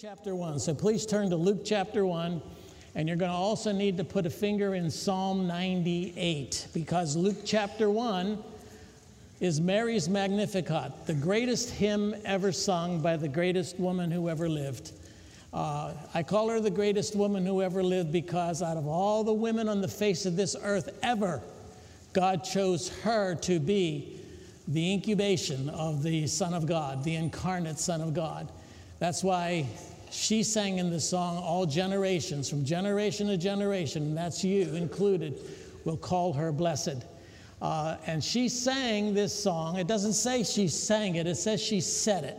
chapter 1. So please turn to Luke chapter 1. And you're going to also need to put a finger in Psalm 98 because Luke chapter 1 is Mary's Magnificat, the greatest hymn ever sung by the greatest woman who ever lived. Uh, I call her the greatest woman who ever lived because out of all the women on the face of this earth ever, God chose her to be the incubation of the Son of God, the incarnate Son of God. That's why she sang in the song, All generations, from generation to generation, and that's you included, will call her blessed. Uh, and she sang this song. It doesn't say she sang it, it says she said it.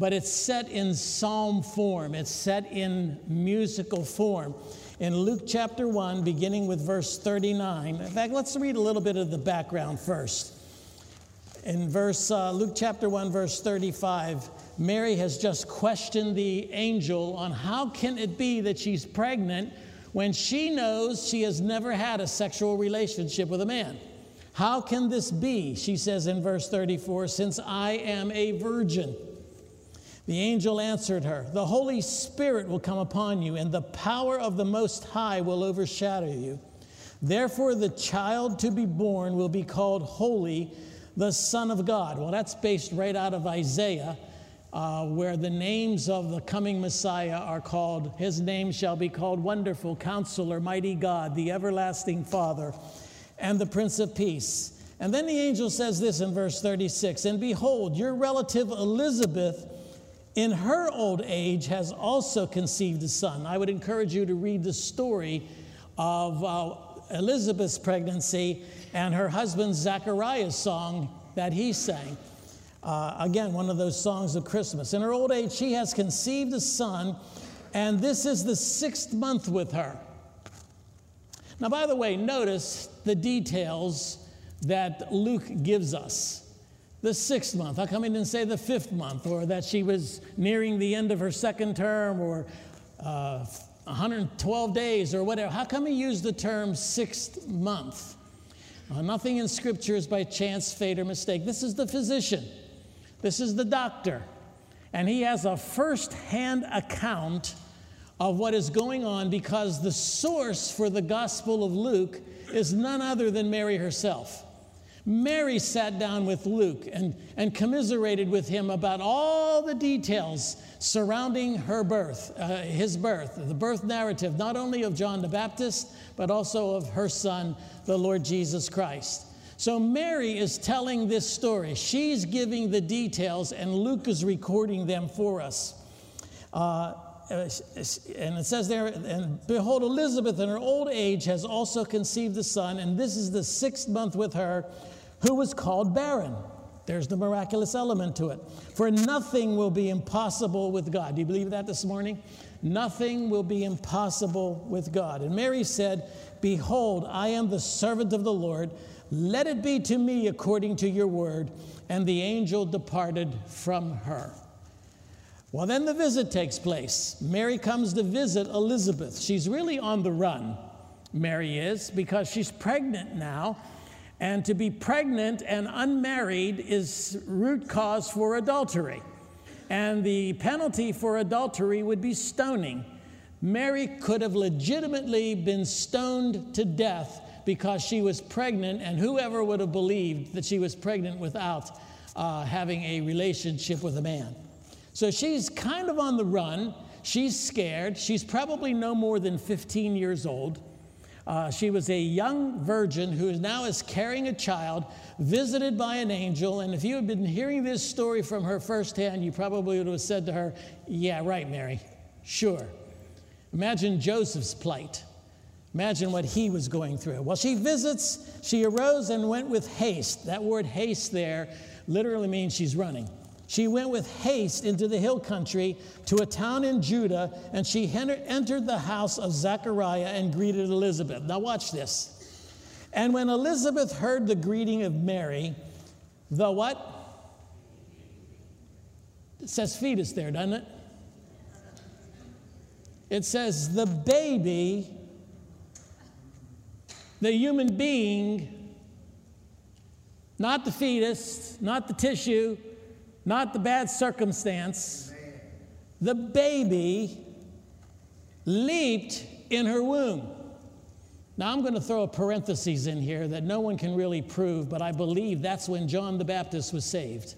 But it's set in psalm form, it's set in musical form. In Luke chapter 1, beginning with verse 39, in fact, let's read a little bit of the background first. In verse uh, Luke chapter 1, verse 35, Mary has just questioned the angel on how can it be that she's pregnant when she knows she has never had a sexual relationship with a man. How can this be? She says in verse 34, since I am a virgin. The angel answered her, The Holy Spirit will come upon you, and the power of the Most High will overshadow you. Therefore, the child to be born will be called Holy, the Son of God. Well, that's based right out of Isaiah uh, where the names of the coming Messiah are called, His name shall be called Wonderful, Counselor, Mighty God, the Everlasting Father, and the Prince of Peace. And then the angel says this in verse 36 And behold, your relative Elizabeth, in her old age, has also conceived a son. I would encourage you to read the story of uh, Elizabeth's pregnancy and her husband Zachariah's song that he sang. Uh, again, one of those songs of Christmas. In her old age, she has conceived a son, and this is the sixth month with her. Now, by the way, notice the details that Luke gives us. The sixth month. How come he didn't say the fifth month, or that she was nearing the end of her second term, or uh, 112 days, or whatever? How come he used the term sixth month? Uh, nothing in Scripture is by chance, fate, or mistake. This is the physician. This is the doctor. And he has a first hand account of what is going on because the source for the Gospel of Luke is none other than Mary herself. Mary sat down with Luke and, and commiserated with him about all the details surrounding her birth, uh, his birth, the birth narrative, not only of John the Baptist, but also of her son, the Lord Jesus Christ. So Mary is telling this story. She's giving the details, and Luke is recording them for us. Uh, and it says there, and behold, Elizabeth in her old age has also conceived a son, and this is the sixth month with her, who was called barren. There's the miraculous element to it. For nothing will be impossible with God. Do you believe that this morning? Nothing will be impossible with God. And Mary said, Behold, I am the servant of the Lord. Let it be to me according to your word. And the angel departed from her. Well, then the visit takes place. Mary comes to visit Elizabeth. She's really on the run, Mary is, because she's pregnant now. And to be pregnant and unmarried is root cause for adultery. And the penalty for adultery would be stoning. Mary could have legitimately been stoned to death because she was pregnant, and whoever would have believed that she was pregnant without uh, having a relationship with a man? So she's kind of on the run. She's scared. She's probably no more than 15 years old. Uh, she was a young virgin who now is carrying a child, visited by an angel. And if you had been hearing this story from her firsthand, you probably would have said to her, Yeah, right, Mary. Sure. Imagine Joseph's plight. Imagine what he was going through. Well, she visits, she arose and went with haste. That word haste there literally means she's running. She went with haste into the hill country to a town in Judah, and she entered the house of Zechariah and greeted Elizabeth. Now, watch this. And when Elizabeth heard the greeting of Mary, the what? It says fetus there, doesn't it? It says the baby the human being, not the fetus, not the tissue, not the bad circumstance, the baby leaped in her womb. Now, I'm going to throw a parenthesis in here that no one can really prove, but I believe that's when John the Baptist was saved.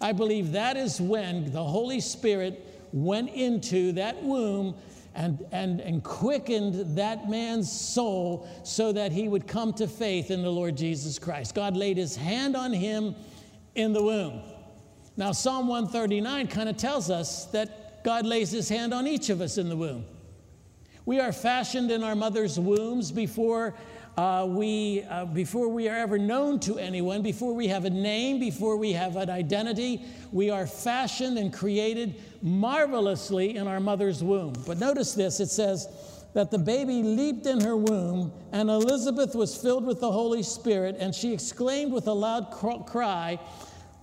I believe that is when the Holy Spirit went into that womb and, and, and quickened that man's soul so that he would come to faith in the Lord Jesus Christ. God laid his hand on him in the womb. Now, Psalm 139 kind of tells us that God lays his hand on each of us in the womb. We are fashioned in our mother's wombs before uh, we, uh, before we are ever known to anyone, before we have a name, before we have an identity, we are fashioned and created marvelously in our mother's womb. But notice this it says that the baby leaped in her womb, and Elizabeth was filled with the Holy Spirit, and she exclaimed with a loud cry,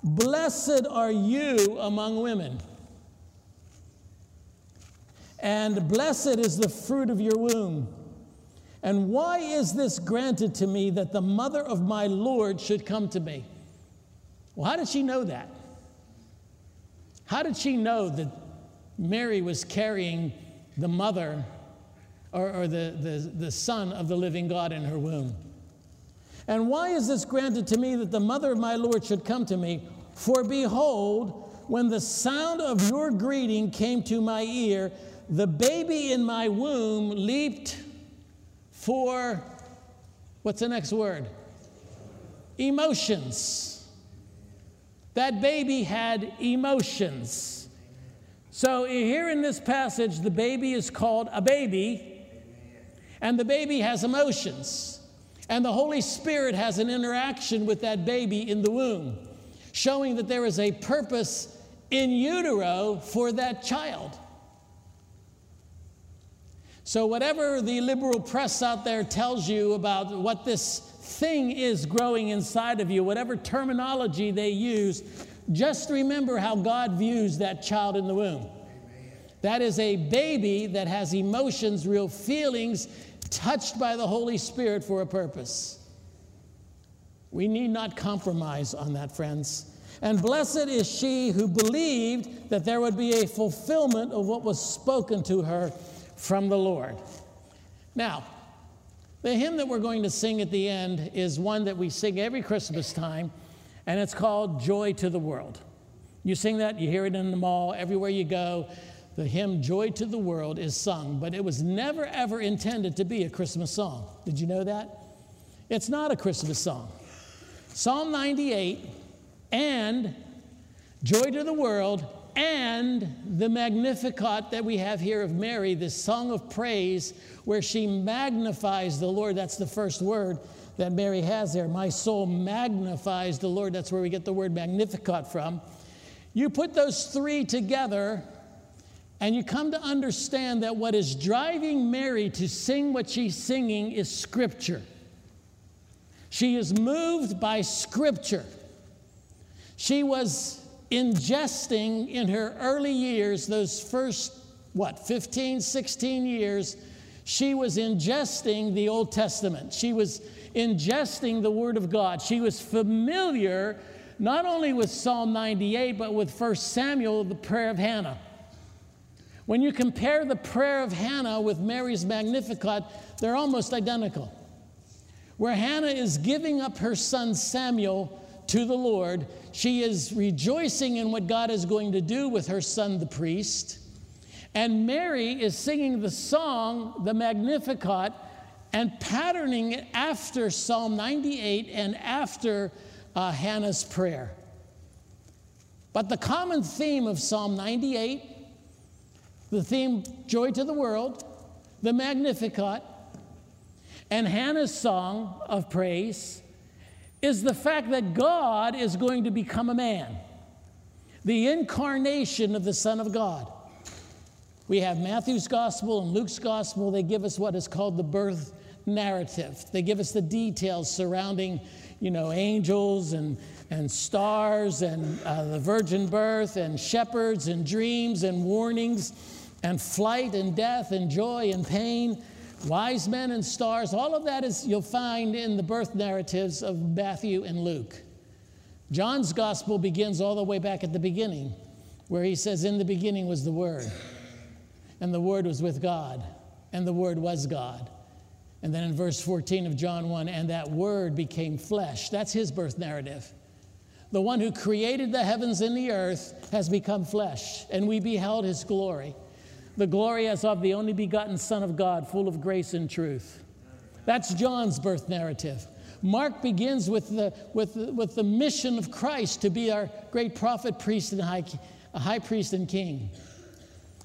Blessed are you among women. And blessed is the fruit of your womb. And why is this granted to me that the mother of my Lord should come to me? Well, how did she know that? How did she know that Mary was carrying the mother or, or the, the, the son of the living God in her womb? And why is this granted to me that the mother of my Lord should come to me? For behold, when the sound of your greeting came to my ear, the baby in my womb leaped for what's the next word? Emotions. That baby had emotions. So here in this passage, the baby is called a baby, and the baby has emotions. And the Holy Spirit has an interaction with that baby in the womb, showing that there is a purpose in utero for that child. So, whatever the liberal press out there tells you about what this thing is growing inside of you, whatever terminology they use, just remember how God views that child in the womb. That is a baby that has emotions, real feelings, touched by the Holy Spirit for a purpose. We need not compromise on that, friends. And blessed is she who believed that there would be a fulfillment of what was spoken to her from the Lord. Now, the hymn that we're going to sing at the end is one that we sing every Christmas time, and it's called Joy to the World. You sing that, you hear it in the mall, everywhere you go. The hymn Joy to the World is sung, but it was never ever intended to be a Christmas song. Did you know that? It's not a Christmas song. Psalm 98 and Joy to the World and the Magnificat that we have here of Mary, this song of praise where she magnifies the Lord. That's the first word that Mary has there. My soul magnifies the Lord. That's where we get the word Magnificat from. You put those three together, and you come to understand that what is driving Mary to sing what she's singing is Scripture. She is moved by Scripture. She was ingesting in her early years, those first, what, 15, 16 years, she was ingesting the Old Testament. She was ingesting the Word of God. She was familiar not only with Psalm 98, but with 1 Samuel, the prayer of Hannah. When you compare the prayer of Hannah with Mary's Magnificat, they're almost identical. Where Hannah is giving up her son Samuel to the Lord. She is rejoicing in what God is going to do with her son, the priest. And Mary is singing the song, the Magnificat, and patterning it after Psalm 98 and after uh, Hannah's prayer. But the common theme of Psalm 98, the theme Joy to the World, the Magnificat, and Hannah's song of praise is the fact that God is going to become a man, the incarnation of the Son of God. We have Matthew's gospel and Luke's gospel. They give us what is called the birth narrative. They give us the details surrounding, you know, angels and, and stars and uh, the virgin birth and shepherds and dreams and warnings and flight and death and joy and pain wise men and stars, all of that is you'll find in the birth narratives of Matthew and Luke. John's gospel begins all the way back at the beginning. where he says, In the beginning was the Word, and the Word was with God, and the Word was God. And then in verse 14 of John 1, and that Word became flesh. That's his birth narrative. The one who created the heavens and the earth has become flesh, and we beheld his glory. The glory as of the only begotten Son of God, full of grace and truth. That's John's birth narrative. Mark begins with the, with, with the mission of Christ to be our great prophet, priest, and high, high priest and king.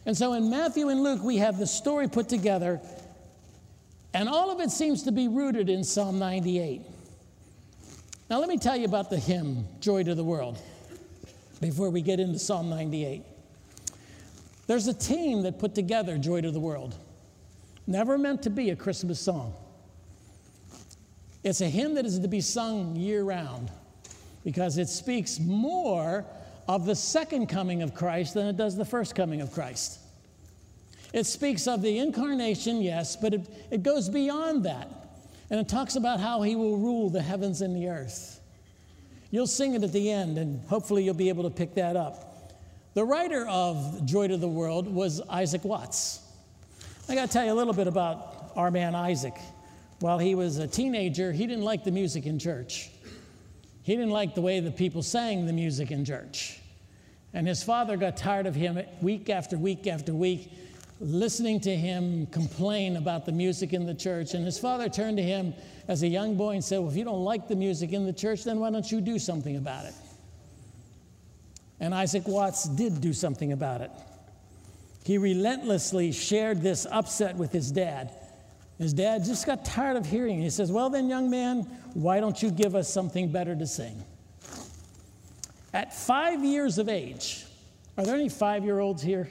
And so in Matthew and Luke, we have the story put together, and all of it seems to be rooted in Psalm 98. Now, let me tell you about the hymn, Joy to the World, before we get into Psalm 98. There's a team that put together Joy to the World. Never meant to be a Christmas song. It's a hymn that is to be sung year round because it speaks more of the second coming of Christ than it does the first coming of Christ. It speaks of the incarnation, yes, but it, it goes beyond that. And it talks about how he will rule the heavens and the earth. You'll sing it at the end, and hopefully you'll be able to pick that up. The writer of Joy to the World was Isaac Watts. I got to tell you a little bit about our man Isaac. While he was a teenager, he didn't like the music in church. He didn't like the way the people sang the music in church. And his father got tired of him week after week after week, listening to him complain about the music in the church. And his father turned to him as a young boy and said, Well, if you don't like the music in the church, then why don't you do something about it? And Isaac Watts did do something about it. He relentlessly shared this upset with his dad. His dad just got tired of hearing. He says, Well, then, young man, why don't you give us something better to sing? At five years of age, are there any five year olds here?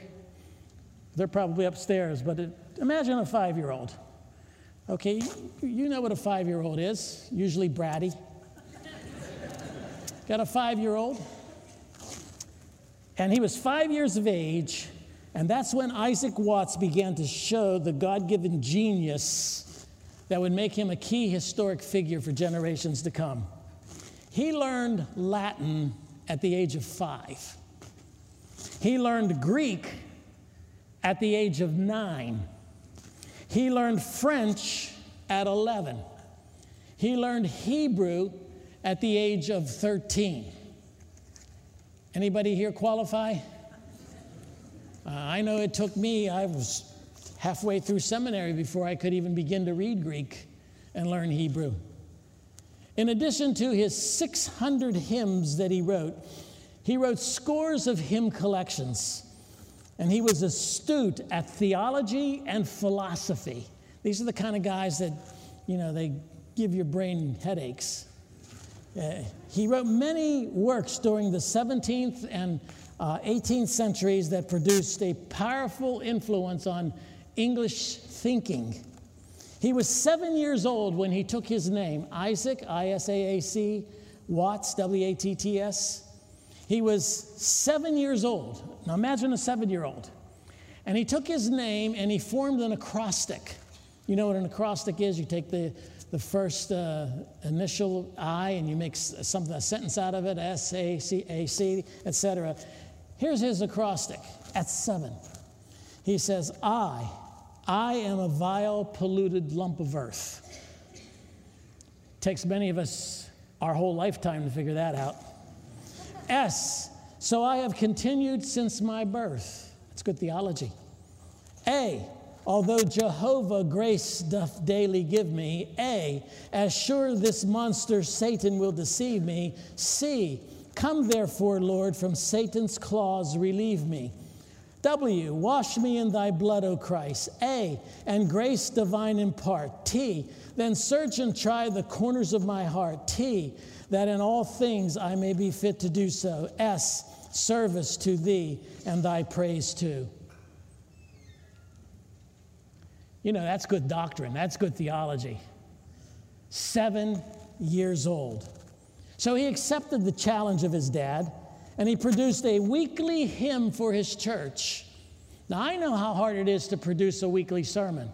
They're probably upstairs, but it, imagine a five year old. Okay, you know what a five year old is, usually bratty. Got a five year old? And he was five years of age and that's when Isaac Watts began to show the God given genius that would make him a key historic figure for generations to come. He learned Latin at the age of five, he learned Greek at the age of nine, he learned French at 11, he learned Hebrew at the age of 13. Anybody here qualify? Uh, I know it took me, I was halfway through seminary before I could even begin to read Greek and learn Hebrew. In addition to his 600 hymns that he wrote, he wrote scores of hymn collections. And he was astute at theology and philosophy. These are the kind of guys that, you know, they give your brain headaches. Uh, he wrote many works during the 17th and uh, 18th centuries that produced a powerful influence on English thinking. He was seven years old when he took his name, Isaac, I S A A C, Watts, W A T T S. He was seven years old. Now imagine a seven year old. And he took his name and he formed an acrostic. You know what an acrostic is? You take the, the first uh, initial I and you make something, a sentence out of it, S A C A C, etc. Here's his acrostic at seven. He says, I, I am a vile, polluted lump of earth. Takes many of us our whole lifetime to figure that out. S, so I have continued since my birth. That's good theology. A, although Jehovah grace doth daily give me. A, as sure this monster Satan will deceive me. C, Come therefore, Lord, from Satan's claws, relieve me. W, wash me in thy blood, O Christ. A, and grace divine impart. T, then search and try the corners of my heart. T, that in all things I may be fit to do so. S, service to thee and thy praise too. You know, that's good doctrine, that's good theology. Seven years old. So he accepted the challenge of his dad and he produced a weekly hymn for his church. Now, I know how hard it is to produce a weekly sermon,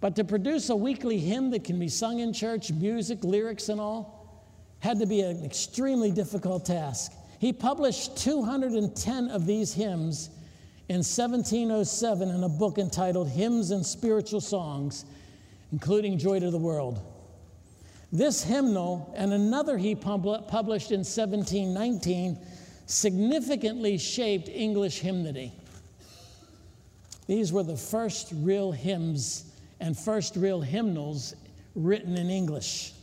but to produce a weekly hymn that can be sung in church, music, lyrics, and all, had to be an extremely difficult task. He published 210 of these hymns in 1707 in a book entitled Hymns and Spiritual Songs, including Joy to the World. This hymnal and another he published in 1719 significantly shaped English hymnody. These were the first real hymns and first real hymnals written in English.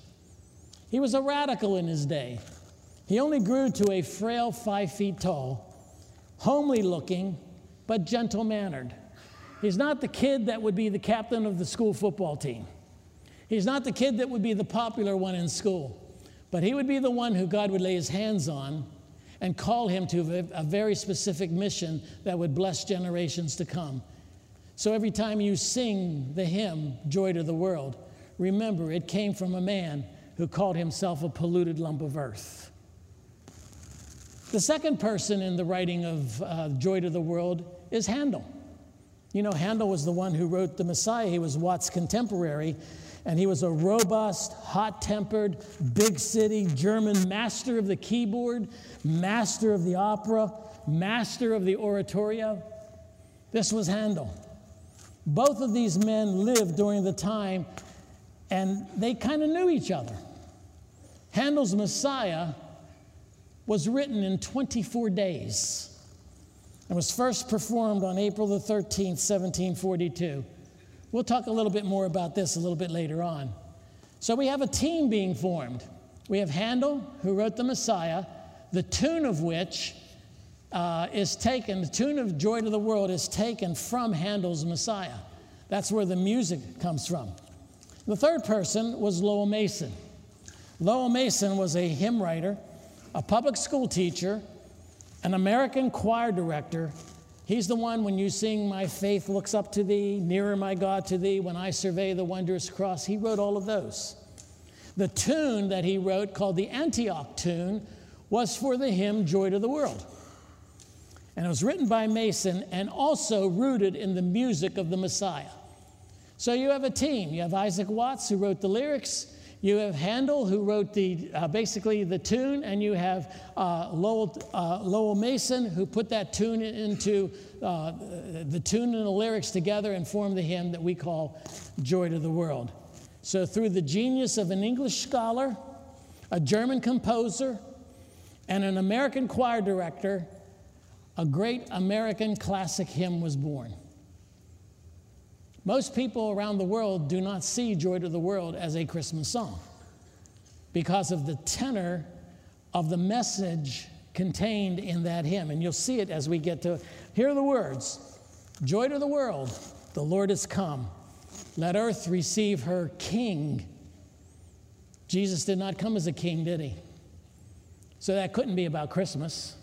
He was a radical in his day. He only grew to a frail five feet tall, homely looking, but gentle mannered. He's not the kid that would be the captain of the school football team. He's not the kid that would be the popular one in school, but he would be the one who God would lay his hands on and call him to a very specific mission that would bless generations to come. So every time you sing the hymn, Joy to the World, remember it came from a man who called himself a polluted lump of earth. The second person in the writing of uh, Joy to the World is Handel. You know, Handel was the one who wrote the Messiah. He was Watts' contemporary, and he was a robust, hot tempered, big city German master of the keyboard, master of the opera, master of the oratorio. This was Handel. Both of these men lived during the time and they kind of knew each other. Handel's Messiah was written in 24 days and was first performed on April the 13th, 1742. We'll talk a little bit more about this a little bit later on. So we have a team being formed. We have Handel, who wrote the Messiah, the tune of which uh, is taken, the tune of Joy to the World is taken from Handel's Messiah. That's where the music comes from. The third person was Lowell Mason. Lowell Mason was a hymn writer, a public school teacher, an American choir director. He's the one when you sing, My faith looks up to thee, nearer my God to thee, when I survey the wondrous cross. He wrote all of those. The tune that he wrote, called the Antioch tune, was for the hymn Joy to the World. And it was written by Mason and also rooted in the music of the Messiah. So you have a team. You have Isaac Watts, who wrote the lyrics. You have Handel, who wrote the, uh, basically the tune, and you have uh, Lowell, uh, Lowell, Mason, who put that tune into uh, the tune and the lyrics together and formed the hymn that we call Joy to the World. So, through the genius of an English scholar, a German composer, and an American choir director, a great American classic hymn was born. Most people around the world do not see Joy to the World as a Christmas song because of the tenor of the message contained in that hymn. And you'll see it as we get to hear the words Joy to the world, the Lord has come. Let earth receive her king. Jesus did not come as a king, did he? So that couldn't be about Christmas.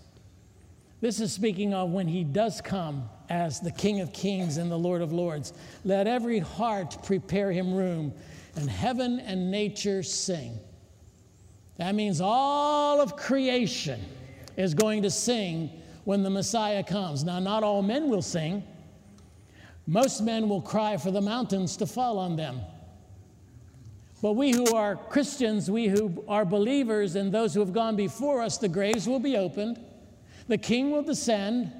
This is speaking of when he does come as the King of Kings and the Lord of Lords. Let every heart prepare him room, and heaven and nature sing. That means all of creation is going to sing when the Messiah comes. Now, not all men will sing. Most men will cry for the mountains to fall on them. But we who are Christians, we who are believers, and those who have gone before us, the graves will be opened the king will descend.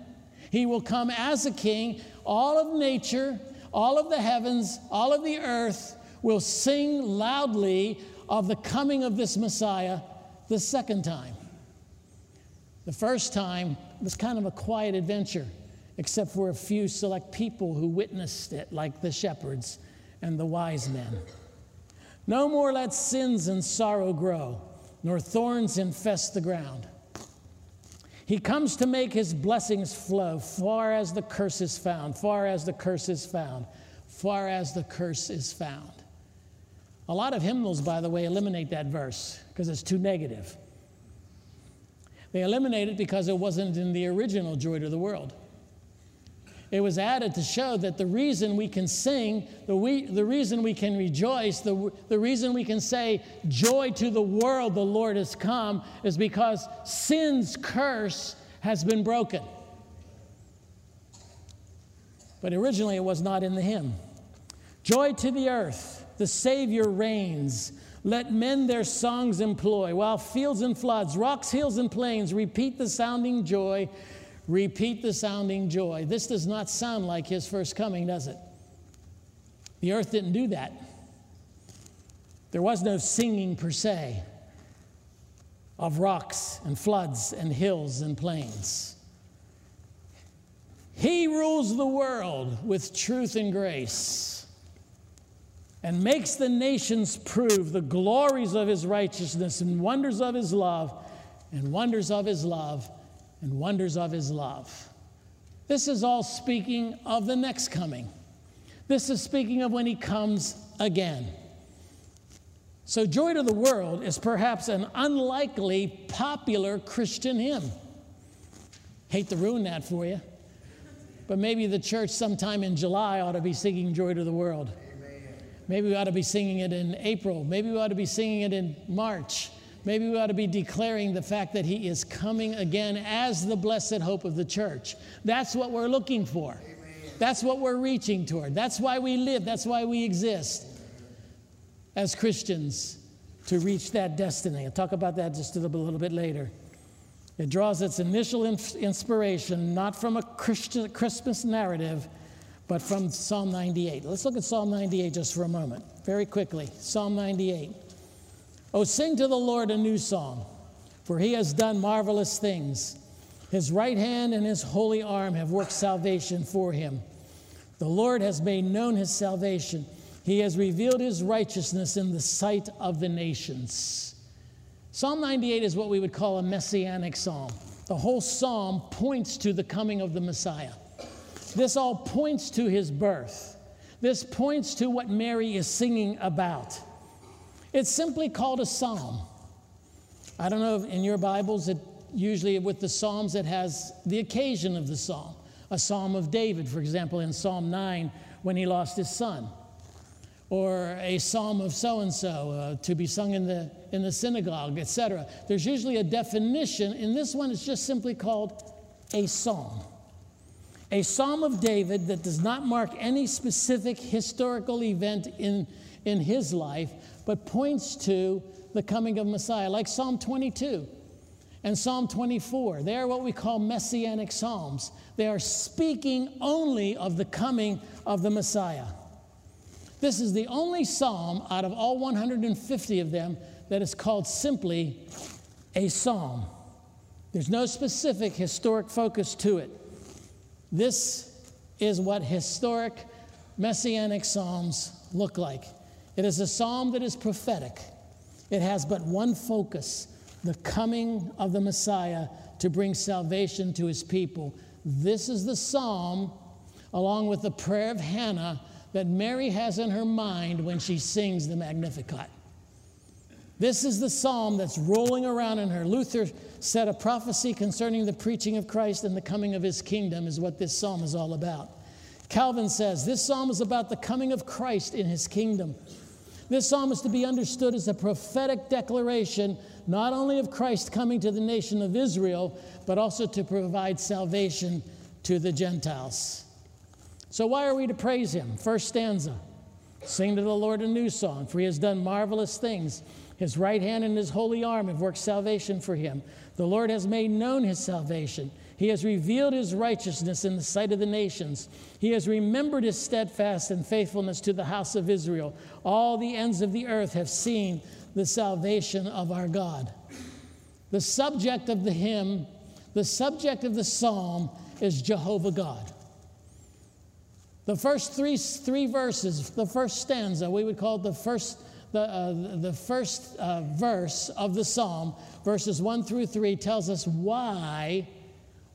He will come as a king. All of nature, all of the heavens, all of the earth will sing loudly of the coming of this Messiah the second time. The first time was kind of a quiet adventure, except for a few select people who witnessed it, like the shepherds and the wise men. No more let sins and sorrow grow, nor thorns infest the ground. He comes to make his blessings flow far as the curse is found, far as the curse is found, far as the curse is found. A lot of hymnals, by the way, eliminate that verse because it's too negative. They eliminate it because it wasn't in the original Joy to the World. It was added to show that the reason we can sing, the, we, the reason we can rejoice, the, the reason we can say, Joy to the world, the Lord has come, is because sin's curse has been broken. But originally it was not in the hymn. Joy to the earth, the Savior reigns. Let men their songs employ, while fields and floods, rocks, hills, and plains repeat the sounding joy, repeat the sounding joy. This does not sound like his first coming, does it? The earth didn't do that. There was no singing per se of rocks and floods and hills and plains. He rules the world with truth and grace and makes the nations prove the glories of his righteousness and wonders of his love and wonders of his love and wonders of his love. This is all speaking of the next coming. This is speaking of when he comes again. So, Joy to the World is perhaps an unlikely popular Christian hymn. Hate to ruin that for you, but maybe the church sometime in July ought to be singing Joy to the World. Maybe we ought to be singing it in April. Maybe we ought to be singing it in March. Maybe we ought to be declaring the fact that He is coming again as the blessed hope of the church. That's what we're looking for. That's what we're reaching toward. That's why we live. That's why we exist as Christians to reach that destiny. I'll talk about that just a little, bit later. It draws its initial inspiration not from a Christmas narrative, but from Psalm 98. Let's look at Psalm 98 just for a moment, very quickly. Psalm 98. Oh, sing to the Lord a new song, for he has done marvelous things. His right hand and his holy arm have worked salvation for him. The Lord has made known his salvation. He has revealed his righteousness in the sight of the nations. Psalm 98 is what we would call a messianic psalm. The whole psalm points to the coming of the Messiah. This all points to his birth. This points to what Mary is singing about. It's simply called a psalm. I don't know if in your Bibles, it usually with the Psalms, it has the occasion of the psalm. A psalm of David, for example, in Psalm 9, when he lost his son or a psalm of so and so to be sung in the, in the synagogue, etc. There's usually a definition. In this one, it's just simply called a psalm. A psalm of David that does not mark any specific historical event in, in his life, but points to the coming of Messiah, like Psalm 22 and Psalm 24. They are what we call messianic psalms. They are speaking only of the coming of the Messiah. This is the only psalm out of all 150 of them that is called simply a psalm. There's no specific historic focus to it. This is what historic messianic psalms look like. It is a psalm that is prophetic. It has but one focus the coming of the Messiah to bring salvation to his people. This is the psalm, along with the prayer of Hannah, that Mary has in her mind when she sings the Magnificat. This is the psalm that's rolling around in her. Luther said a prophecy concerning the preaching of Christ and the coming of his kingdom is what this psalm is all about. Calvin says this psalm is about the coming of Christ in his kingdom. This psalm is to be understood as a prophetic declaration not only of Christ coming to the nation of Israel, but also to provide salvation to the Gentiles. So, why are we to praise him? First stanza Sing to the Lord a new song, for he has done marvelous things. His right hand and his holy arm have worked salvation for him. The Lord has made known his salvation. He has revealed his righteousness in the sight of the nations. He has remembered his steadfast and faithfulness to the house of Israel. All the ends of the earth have seen the salvation of our God. The subject of the hymn, the subject of the psalm is Jehovah God. The first three, three verses, the first stanza, we would call it the first, the, uh, the first uh, verse of the psalm, verses one through three, tells us why,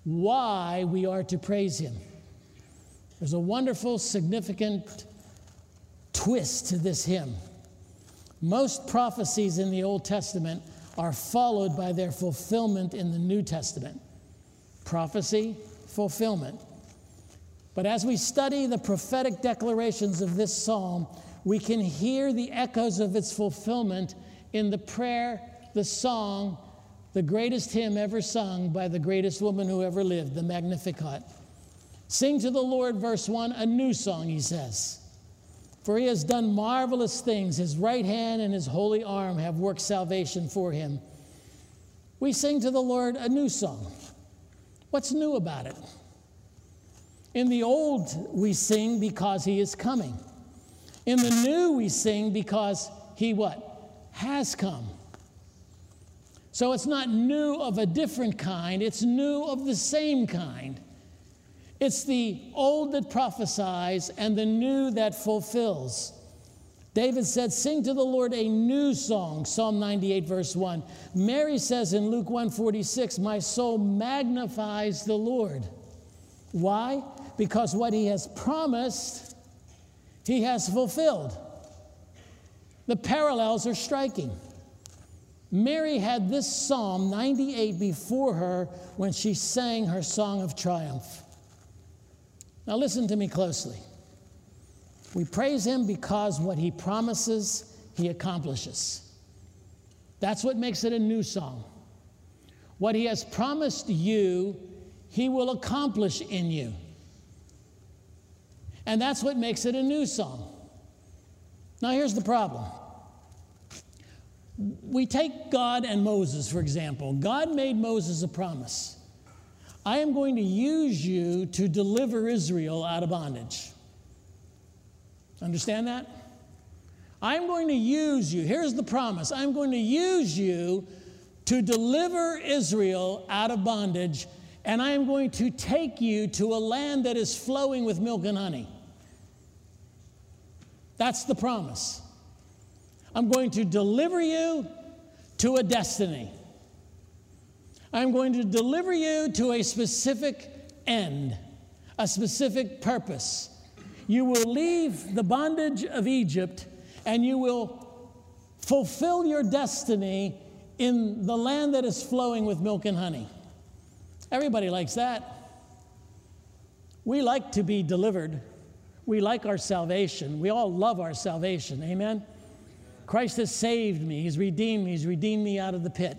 why we are to praise him. There's a wonderful, significant twist to this hymn. Most prophecies in the Old Testament are followed by their fulfillment in the New Testament. Prophecy, fulfillment. But as we study the prophetic declarations of this psalm, we can hear the echoes of its fulfillment in the prayer, the song, the greatest hymn ever sung by the greatest woman who ever lived, the Magnificat. Sing to the Lord, verse 1, a new song, he says. For he has done marvelous things. His right hand and his holy arm have worked salvation for him. We sing to the Lord a new song. What's new about it? In the old, we sing because he is coming. In the new, we sing because he what? Has come. So it's not new of a different kind, it's new of the same kind. It's the old that prophesies and the new that fulfills. David said, Sing to the Lord a new song, Psalm 98, verse 1. Mary says in Luke 146, My soul magnifies the Lord. Why? Because what he has promised, he has fulfilled. The parallels are striking. Mary had this Psalm 98 before her when she sang her song of triumph. Now, listen to me closely. We praise him because what he promises, he accomplishes. That's what makes it a new song. What he has promised you, he will accomplish in you. And that's what makes it a new song. Now, here's the problem. We take God and Moses, for example. God made Moses a promise. I am going to use you to deliver Israel out of bondage. Understand that? I'm going to use you. Here's the promise I'm going to use you to deliver Israel out of bondage, and I am going to take you to a land that is flowing with milk and honey. That's the promise. I'm going to deliver you to a destiny. I'm going to deliver you to a specific end, a specific purpose. You will leave the bondage of Egypt and you will fulfill your destiny in the land that is flowing with milk and honey. Everybody likes that. We like to be delivered. We like our salvation. We all love our salvation. Amen? Christ has saved me. He's redeemed me. He's redeemed me out of the pit.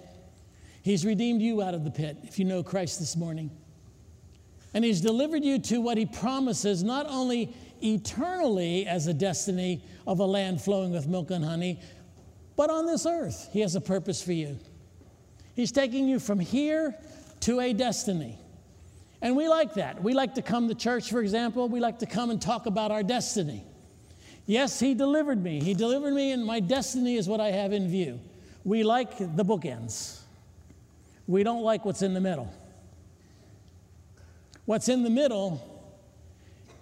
He's redeemed you out of the pit if you know Christ this morning. And He's delivered you to what He promises, not only eternally as a destiny of a land flowing with milk and honey, but on this earth, He has a purpose for you. He's taking you from here to a destiny. And we like that. We like to come to church, for example. We like to come and talk about our destiny. Yes, He delivered me. He delivered me, and my destiny is what I have in view. We like the bookends. We don't like what's in the middle. What's in the middle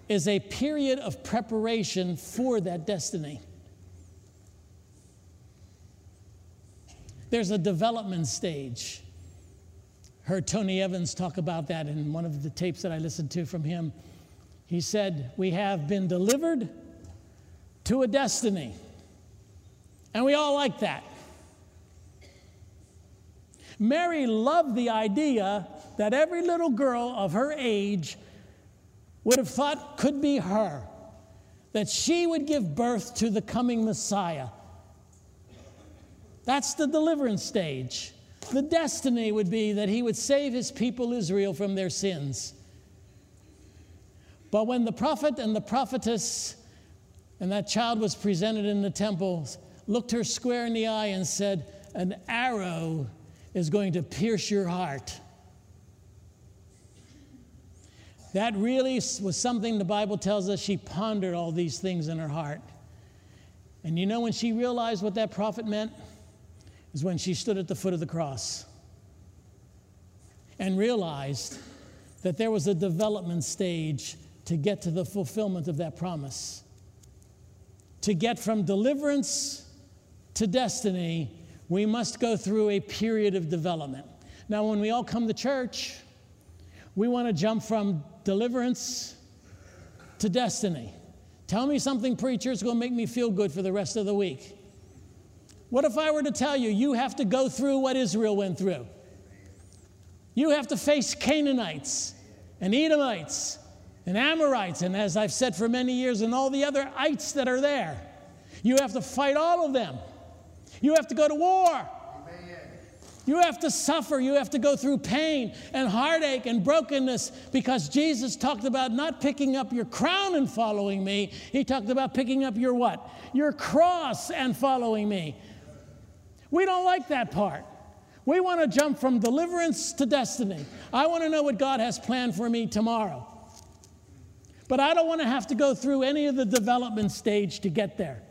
is a period of preparation for that destiny. There's a development stage. Heard Tony Evans talk about that in one of the tapes that I listened to from him. He said, We have been delivered to a destiny. And we all like that. Mary loved the idea that every little girl of her age would have thought could be her, that she would give birth to the coming Messiah. That's the deliverance stage. The destiny would be that he would save his people Israel from their sins. But when the prophet and the prophetess and that child was presented in the temple, looked her square in the eye and said, An arrow is going to pierce your heart. That really was something the Bible tells us she pondered all these things in her heart. And you know when she realized what that prophet meant? Is when she stood at the foot of the cross and realized that there was a development stage to get to the fulfillment of that promise. To get from deliverance to destiny we must go through a period of development. Now, when we all come to church, we want to jump from deliverance to destiny. Tell me something, preacher, it's going to make me feel good for the rest of the week. What if I were to tell you, you have to go through what Israel went through? You have to face Canaanites and Edomites and Amorites, and as I've said for many years, and all the other ites that are there. You have to fight all of them. You have to go to war. You have to suffer. You have to go through pain and heartache and brokenness because Jesus talked about not picking up your crown and following me. He talked about picking up your what? Your cross and following me. We don't like that part. We want to jump from deliverance to destiny. I want to know what God has planned for me tomorrow. But I don't want to have to go through any of the development stage to get there.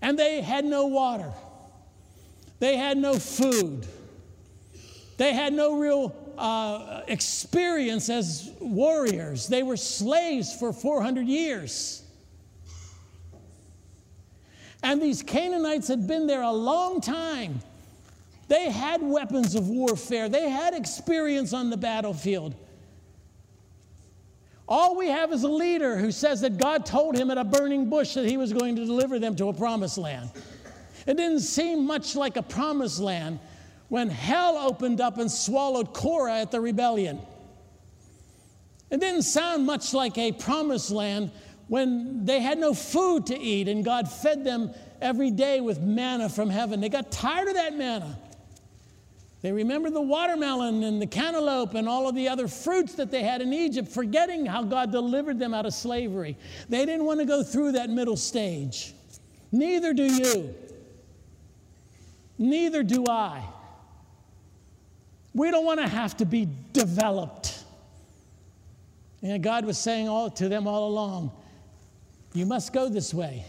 And they had no water. They had no food. They had no real uh, experience as warriors. They were slaves for 400 years. And these Canaanites had been there a long time. They had weapons of warfare, they had experience on the battlefield. All we have is a leader who says that God told him at a burning bush that he was going to deliver them to a promised land. It didn't seem much like a promised land when hell opened up and swallowed Korah at the rebellion. It didn't sound much like a promised land when they had no food to eat and God fed them every day with manna from heaven. They got tired of that manna. They remember the watermelon and the cantaloupe and all of the other fruits that they had in Egypt, forgetting how God delivered them out of slavery. They didn't want to go through that middle stage. Neither do you. Neither do I. We don't want to have to be developed. And God was saying all to them all along, you must go this way.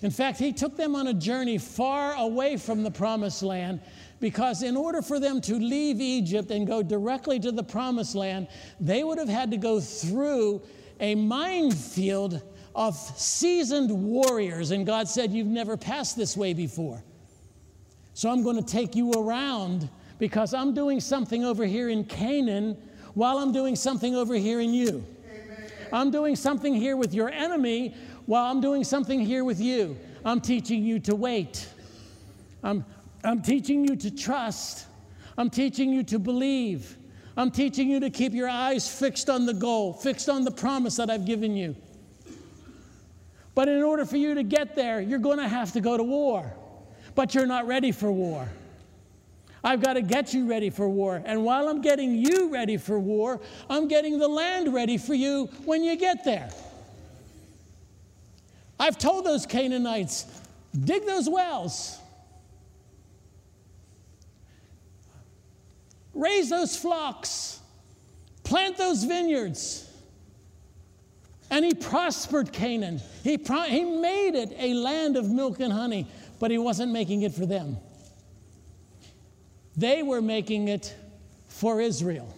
In fact, he took them on a journey far away from the promised land because, in order for them to leave Egypt and go directly to the promised land, they would have had to go through a minefield of seasoned warriors. And God said, You've never passed this way before. So I'm going to take you around because I'm doing something over here in Canaan while I'm doing something over here in you. I'm doing something here with your enemy while I'm doing something here with you. I'm teaching you to wait. I'm, I'm teaching you to trust. I'm teaching you to believe. I'm teaching you to keep your eyes fixed on the goal, fixed on the promise that I've given you. But in order for you to get there, you're going to have to go to war but you're not ready for war. I've got to get you ready for war. And while I'm getting you ready for war, I'm getting the land ready for you when you get there. I've told those Canaanites, dig those wells, raise those flocks, plant those vineyards. And he prospered Canaan. He, pro- he made it a land of milk and honey but he wasn't making it for them. They were making it for Israel.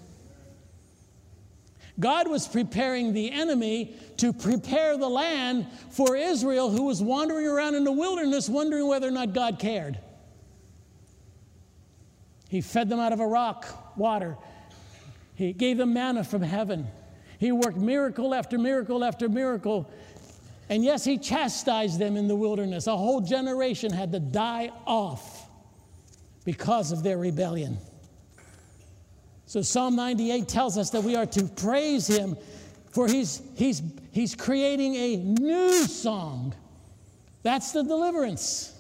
God was preparing the enemy to prepare the land for Israel, who was wandering around in the wilderness wondering whether or not God cared. He fed them out of a rock, water. He gave them manna from heaven. He worked miracle after miracle after miracle and yes, he chastised them in the wilderness. A whole generation had to die off because of their rebellion. So Psalm 98 tells us that we are to praise him for he's, he's, he's creating a new song. That's the deliverance.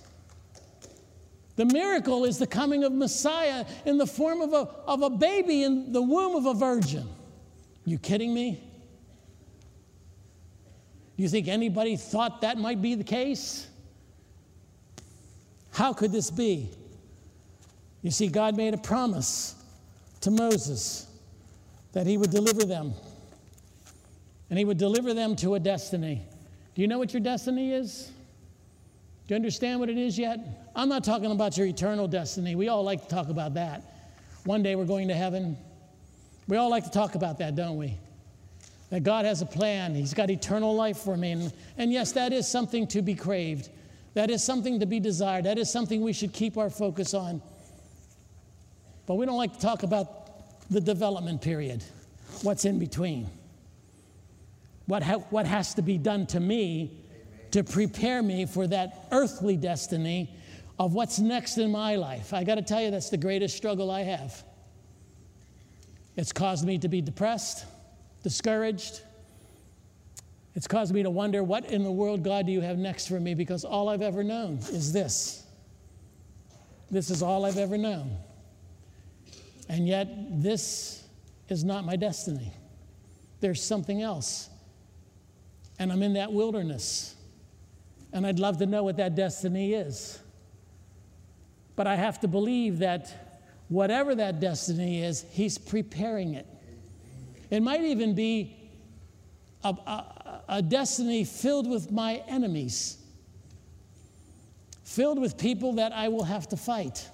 The miracle is the coming of Messiah in the form of a, of a baby in the womb of a virgin. You kidding me? Do you think anybody thought that might be the case? How could this be? You see, God made a promise to Moses that he would deliver them, and he would deliver them to a destiny. Do you know what your destiny is? Do you understand what it is yet? I'm not talking about your eternal destiny. We all like to talk about that. One day we're going to heaven. We all like to talk about that, don't we? that God has a plan. He's got eternal life for me. And, and yes, that is something to be craved. That is something to be desired. That is something we should keep our focus on. But we don't like to talk about the development period, what's in between. What, ha- what has to be done to me to prepare me for that earthly destiny of what's next in my life. I got to tell you, that's the greatest struggle I have. It's caused me to be depressed discouraged. It's caused me to wonder what in the world, God, do you have next for me? Because all I've ever known is this This is all I've ever known. And yet, this is not my destiny. There's something else. And I'm in that wilderness. And I'd love to know what that destiny is. But I have to believe that whatever that destiny is, He's preparing it. It might even be a, a, a destiny filled with my enemies, filled with people that I will have to fight.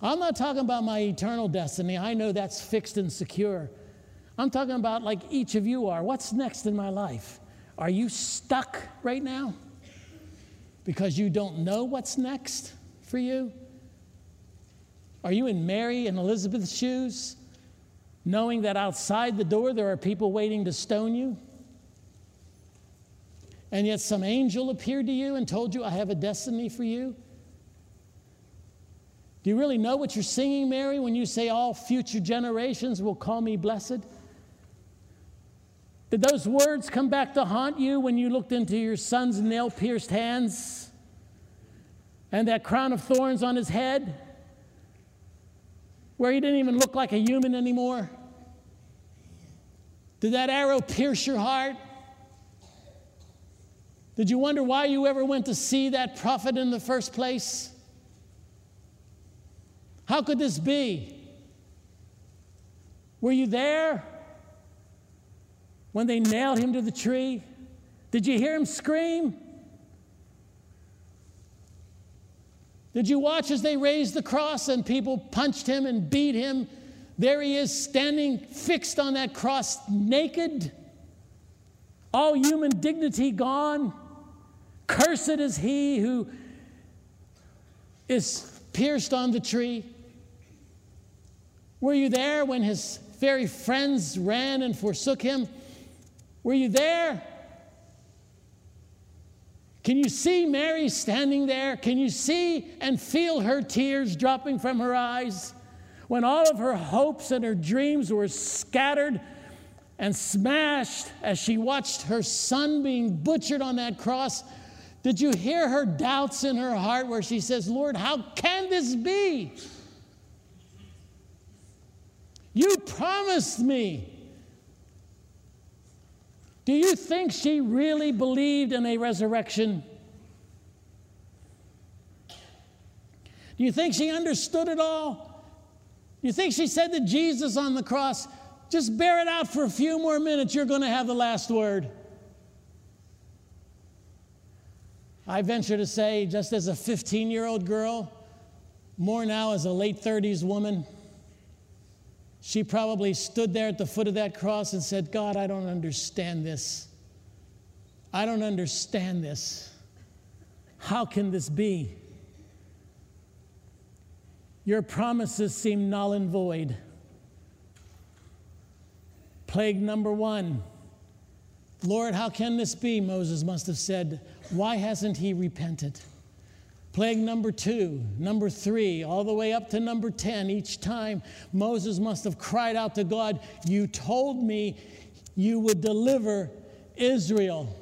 I'm not talking about my eternal destiny. I know that's fixed and secure. I'm talking about like each of you are. What's next in my life? Are you stuck right now because you don't know what's next for you? Are you in Mary and Elizabeth's shoes, knowing that outside the door there are people waiting to stone you? And yet some angel appeared to you and told you, I have a destiny for you? Do you really know what you're singing, Mary, when you say all future generations will call me blessed? Did those words come back to haunt you when you looked into your son's nail pierced hands and that crown of thorns on his head, where he didn't even look like a human anymore? Did that arrow pierce your heart? Did you wonder why you ever went to see that prophet in the first place? How could this be? Were you there when they nailed him to the tree? Did you hear him scream? Did you watch as they raised the cross and people punched him and beat him? There he is standing fixed on that cross, naked, all human dignity gone. Cursed is he who is pierced on the tree. Were you there when his very friends ran and forsook him? Were you there? Can you see Mary standing there? Can you see and feel her tears dropping from her eyes when all of her hopes and her dreams were scattered and smashed as she watched her son being butchered on that cross? Did you hear her doubts in her heart where she says, Lord, how can this be? You promised me. Do you think she really believed in a resurrection? Do you think she understood it all? Do you think she said to Jesus on the cross, just bear it out for a few more minutes, you're going to have the last word? I venture to say, just as a 15 year old girl, more now as a late 30s woman, she probably stood there at the foot of that cross and said, God, I don't understand this. I don't understand this. How can this be? Your promises seem null and void. Plague number one. Lord, how can this be? Moses must have said. Why hasn't he repented? Plague number two, number three, all the way up to number 10, each time Moses must have cried out to God, You told me you would deliver Israel.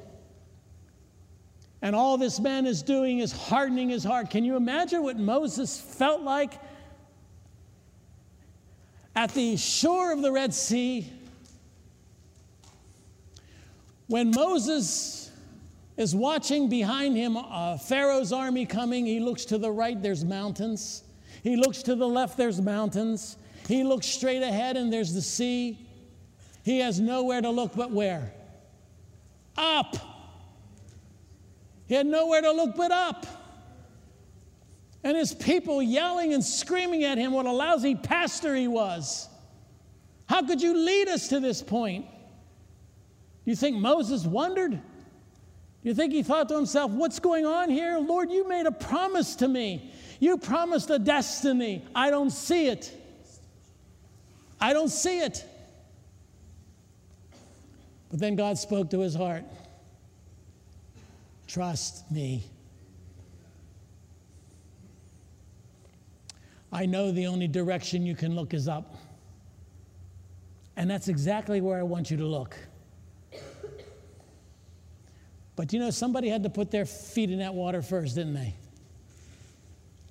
And all this man is doing is hardening his heart. Can you imagine what Moses felt like at the shore of the Red Sea when Moses is watching behind him uh, Pharaoh's army coming. He looks to the right, there's mountains. He looks to the left, there's mountains. He looks straight ahead, and there's the sea. He has nowhere to look but where? Up. He had nowhere to look but up. And his people yelling and screaming at him what a lousy pastor he was. How could you lead us to this point? You think Moses wondered? You think he thought to himself, What's going on here? Lord, you made a promise to me. You promised a destiny. I don't see it. I don't see it. But then God spoke to his heart Trust me. I know the only direction you can look is up. And that's exactly where I want you to look. But you know, somebody had to put their feet in that water first, didn't they?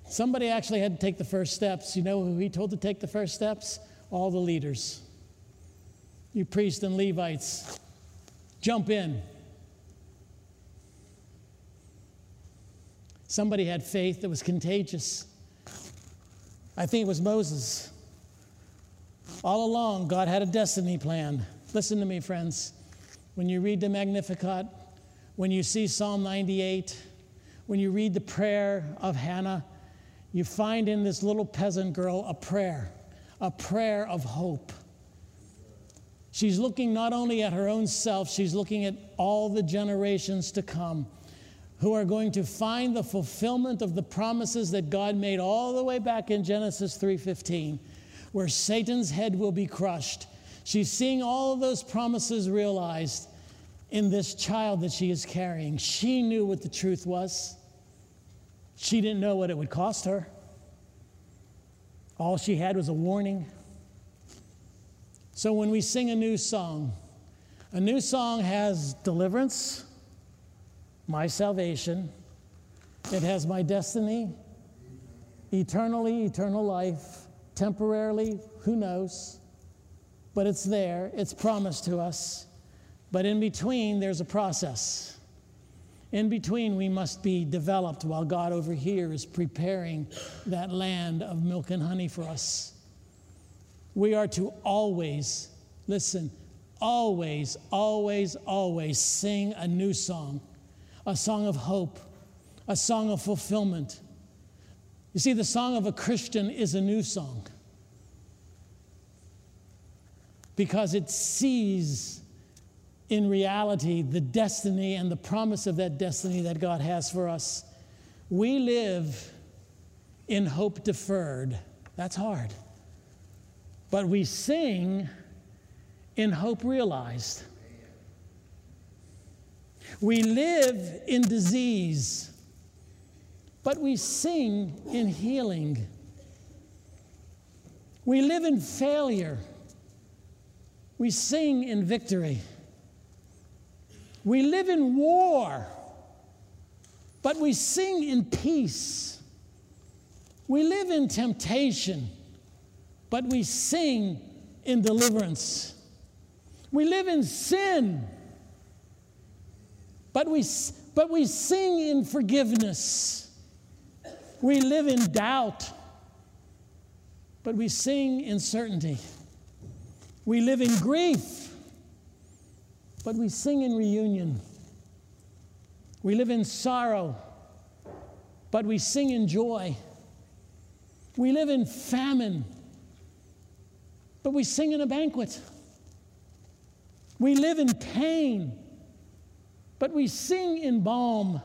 Somebody actually had to take the first steps. You know who he told to take the first steps? All the leaders. You priests and Levites, jump in. Somebody had faith that was contagious. I think it was Moses. All along, God had a destiny plan. Listen to me, friends. When you read the Magnificat, when you see Psalm 98, when you read the prayer of Hannah, you find in this little peasant girl a prayer, a prayer of hope. She's looking not only at her own self, she's looking at all the generations to come who are going to find the fulfillment of the promises that God made all the way back in Genesis 3:15 where Satan's head will be crushed. She's seeing all of those promises realized in this child that she is carrying. She knew what the truth was. She didn't know what it would cost her. All she had was a warning. So when we sing a new song, a new song has deliverance, my salvation, it has my destiny, eternally, eternal life, temporarily, who knows? But it's there, it's promised to us. But in between, there's a process. In between, we must be developed while God over here is preparing that land of milk and honey for us. We are to always, listen, always, always, always sing a new song, a song of hope, a song of fulfillment. You see, the song of a Christian is a new song because it sees in reality the destiny and the promise of that destiny that God has for us. We live in hope deferred. That's hard. But we sing in hope realized. We live in disease, but we sing in healing. We live in failure, we sing in victory. We live in war, but we sing in peace. We live in temptation, but we sing in deliverance. We live in sin, but we, but we sing in forgiveness. We live in doubt, but we sing in certainty. We live in grief, but we sing in reunion. We live in sorrow, but we sing in joy. We live in famine, but we sing in a banquet. We live in pain, but we sing in balm.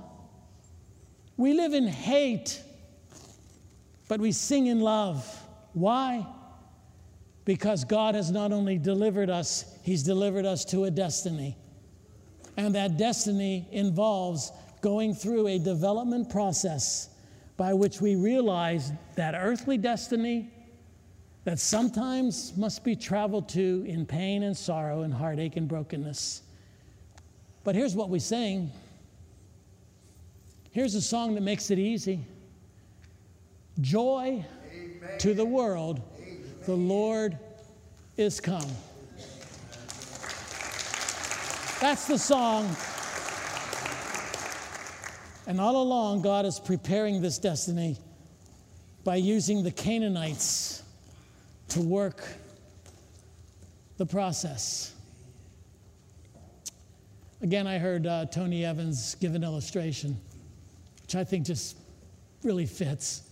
We live in hate, but we sing in love. Why? Because God has not only delivered us, He's delivered us to a destiny. And that destiny involves going through a development process by which we realize that earthly destiny that sometimes must be traveled to in pain and sorrow and heartache and brokenness. But here's what we sing. Here's a song that makes it easy. Joy Amen. to the world the Lord is come. That's the song. And all along, God is preparing this destiny by using the Canaanites to work the process. Again, I heard uh, Tony Evans give an illustration, which I think just really fits.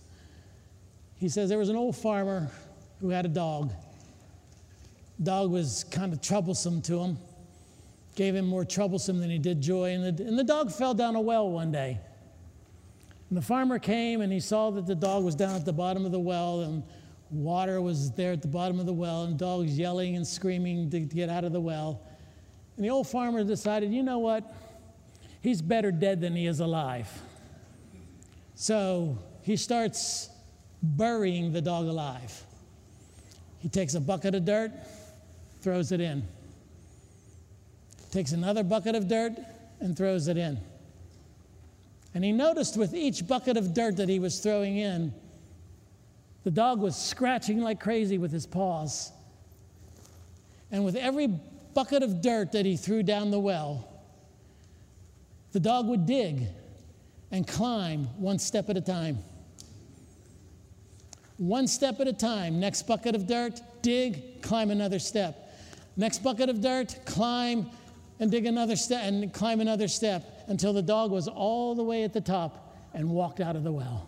He says there was an old farmer who had a dog. Dog was kind of troublesome to him, gave him more troublesome than he did joy. And the, and the dog fell down a well one day. And the farmer came and he saw that the dog was down at the bottom of the well and water was there at the bottom of the well and dogs yelling and screaming to get out of the well. And the old farmer decided, you know what? He's better dead than he is alive. So he starts burying the dog alive. He takes a bucket of dirt, throws it in. Takes another bucket of dirt and throws it in. And he noticed with each bucket of dirt that he was throwing in, The dog was scratching like crazy with his paws. And with every bucket of dirt that he threw down the well, the dog would dig and climb one step at a time. One step at a time. Next bucket of dirt, dig, climb another step. Next bucket of dirt, climb and dig another step and climb another step until the dog was all the way at the top and walked out of the well.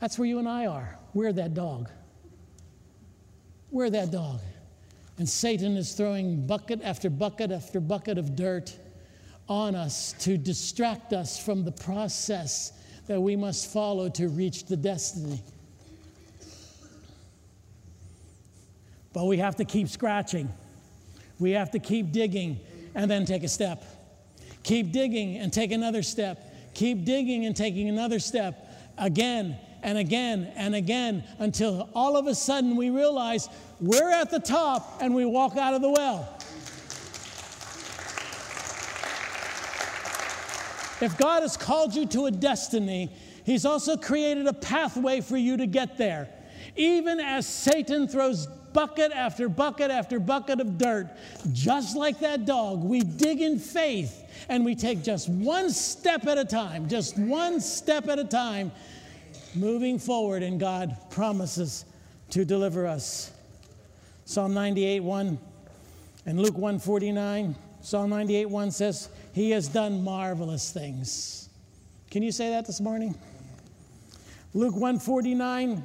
That's where you and I are. We're that dog. We're that dog. And Satan is throwing bucket after bucket after bucket of dirt on us to distract us from the process that we must follow to reach the destiny. But we have to keep scratching. We have to keep digging and then take a step. Keep digging and take another step. Keep digging and taking another step again and again and again until all of a sudden we realize we're at the top and we walk out of the well. If God has called you to a destiny, He's also created a pathway for you to get there. Even as Satan throws bucket after bucket after bucket of dirt, just like that dog, we dig in faith and we take just one step at a time, just one step at a time moving forward, and God promises to deliver us. Psalm 98 1 and Luke 149. Psalm 98 1 says, He has done marvelous things. Can you say that this morning? Luke 149,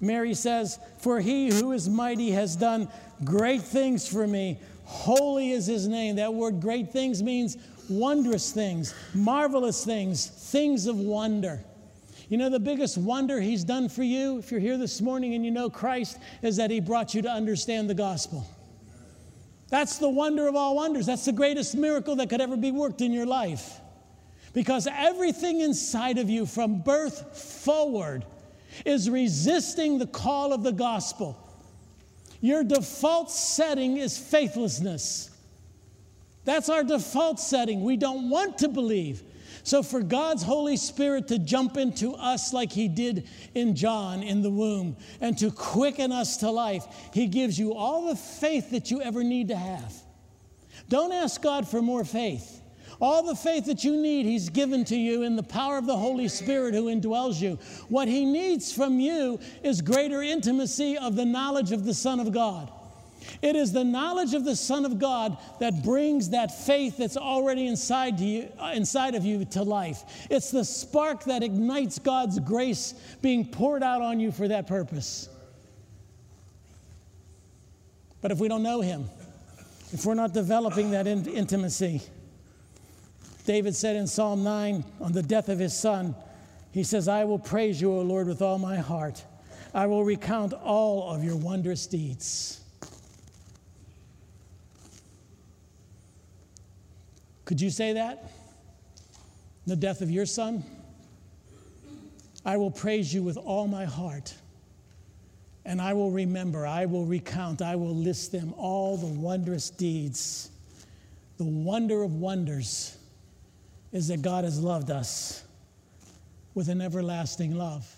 Mary says, For he who is mighty has done great things for me. Holy is his name. That word great things means wondrous things, marvelous things, things of wonder. You know, the biggest wonder He's done for you, if you're here this morning and you know Christ, is that He brought you to understand the gospel. That's the wonder of all wonders. That's the greatest miracle that could ever be worked in your life. Because everything inside of you from birth forward is resisting the call of the gospel. Your default setting is faithlessness. That's our default setting. We don't want to believe. So, for God's Holy Spirit to jump into us like He did in John in the womb and to quicken us to life, He gives you all the faith that you ever need to have. Don't ask God for more faith. All the faith that you need, He's given to you in the power of the Holy Spirit who indwells you. What He needs from you is greater intimacy of the knowledge of the Son of God. It is the knowledge of the Son of God that brings that faith that's already inside, you, uh, inside of you to life. It's the spark that ignites God's grace being poured out on you for that purpose. But if we don't know Him, if we're not developing that in- intimacy, David said in Psalm 9 on the death of his son, he says, I will praise you, O Lord, with all my heart. I will recount all of your wondrous deeds. Could you say that? The death of your son? I will praise you with all my heart. And I will remember, I will recount, I will list them all the wondrous deeds. The wonder of wonders is that God has loved us with an everlasting love.